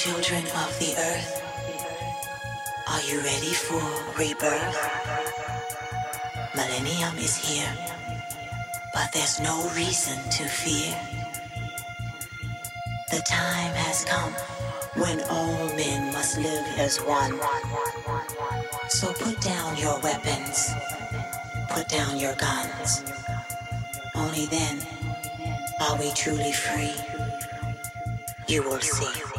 children of the earth. Are you ready for rebirth? Millennium is here, but there's no reason to fear. The time has come when all men must live as one. So put down your weapons, put down your guns. Only then are we truly free. You will see.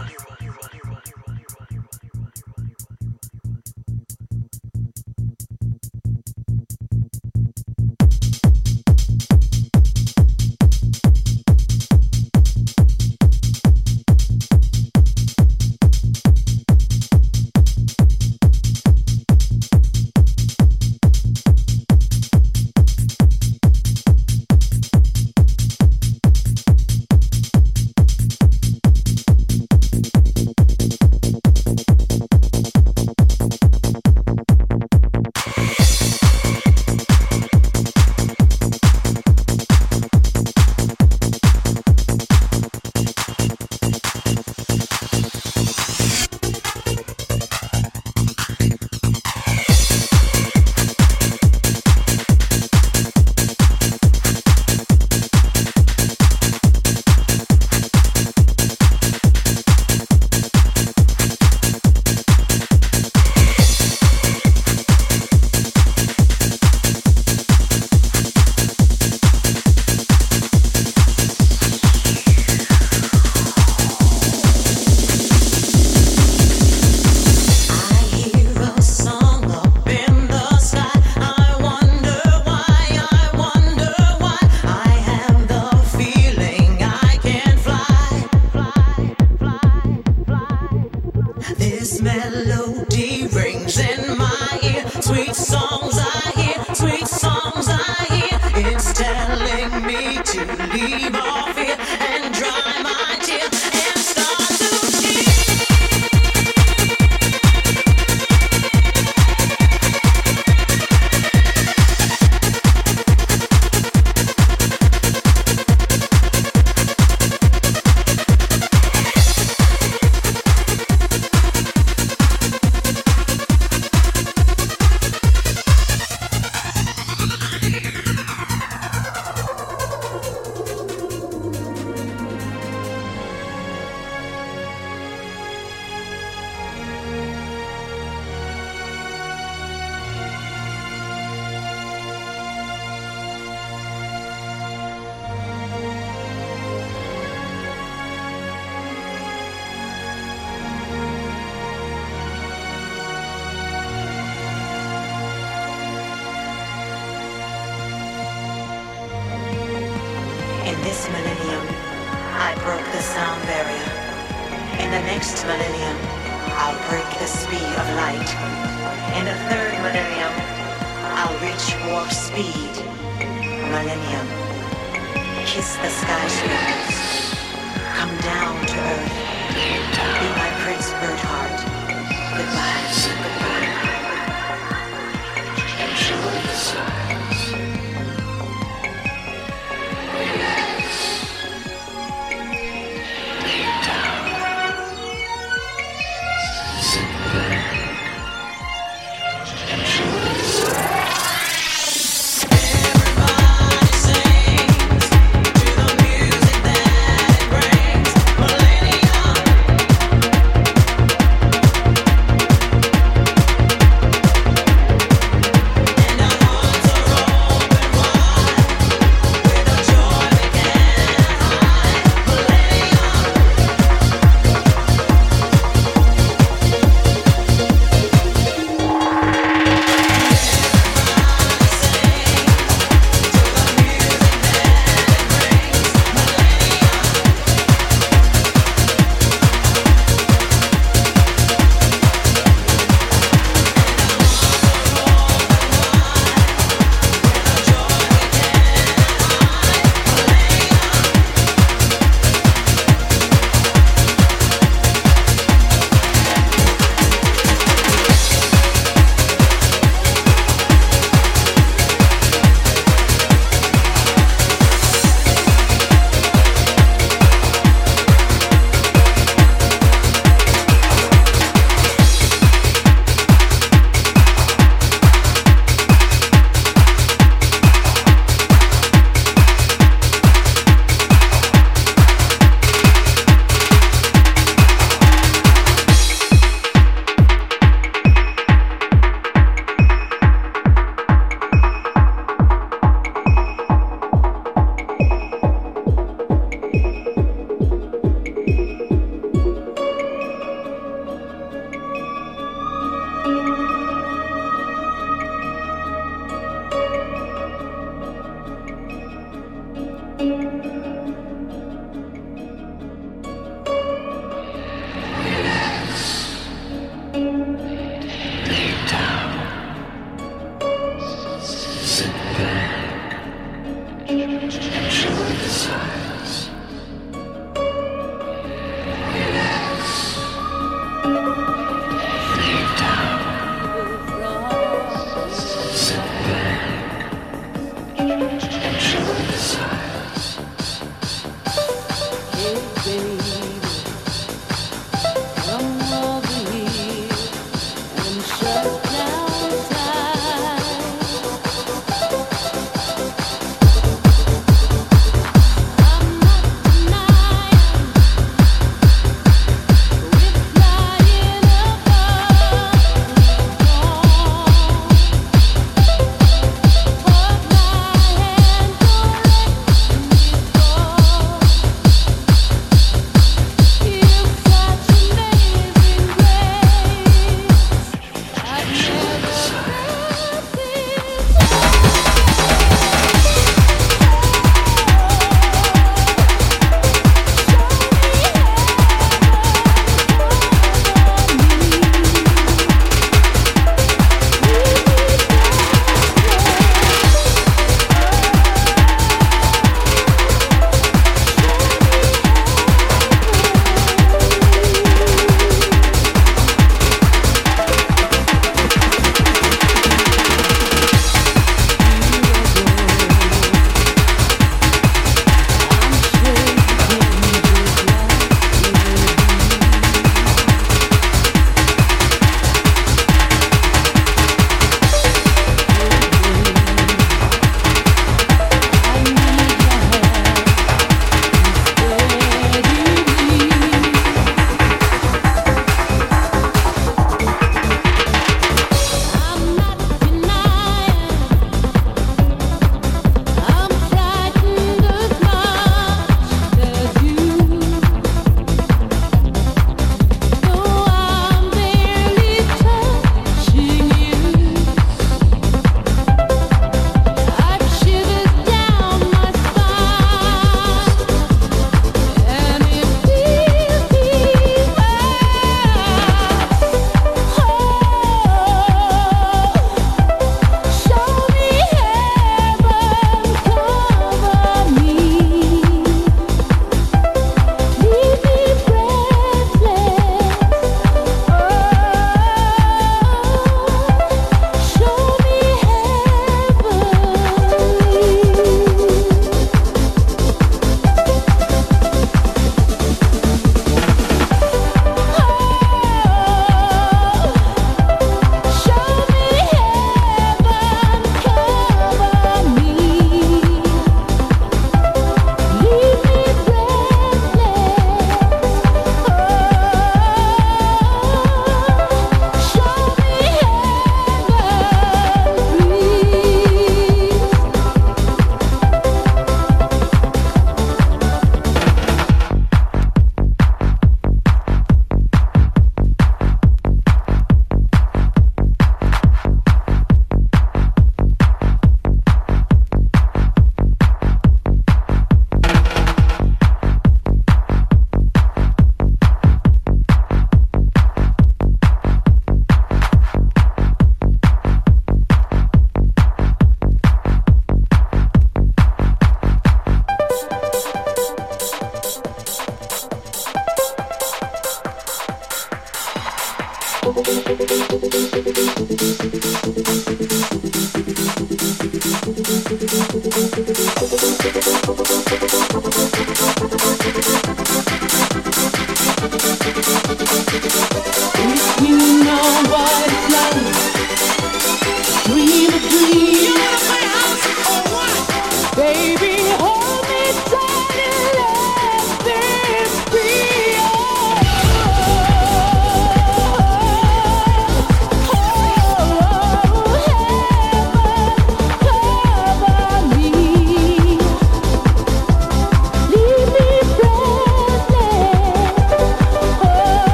sound barrier. In the next millennium, I'll break the speed of light. In the third millennium, I'll reach warp speed. Millennium. Kiss the sky, skyscrapers. Come down to earth. Be my Prince Birdheart. Goodbye. Goodbye. Enjoy the sun.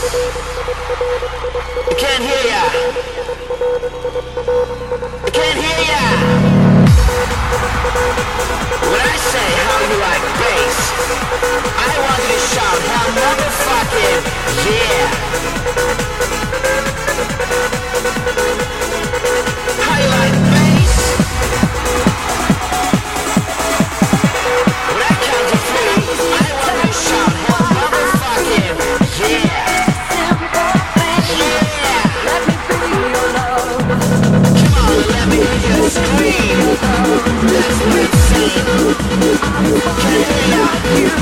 I can't hear ya. I can't hear ya. When I say how you like bass, I want you to shout how motherfucking yeah.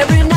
every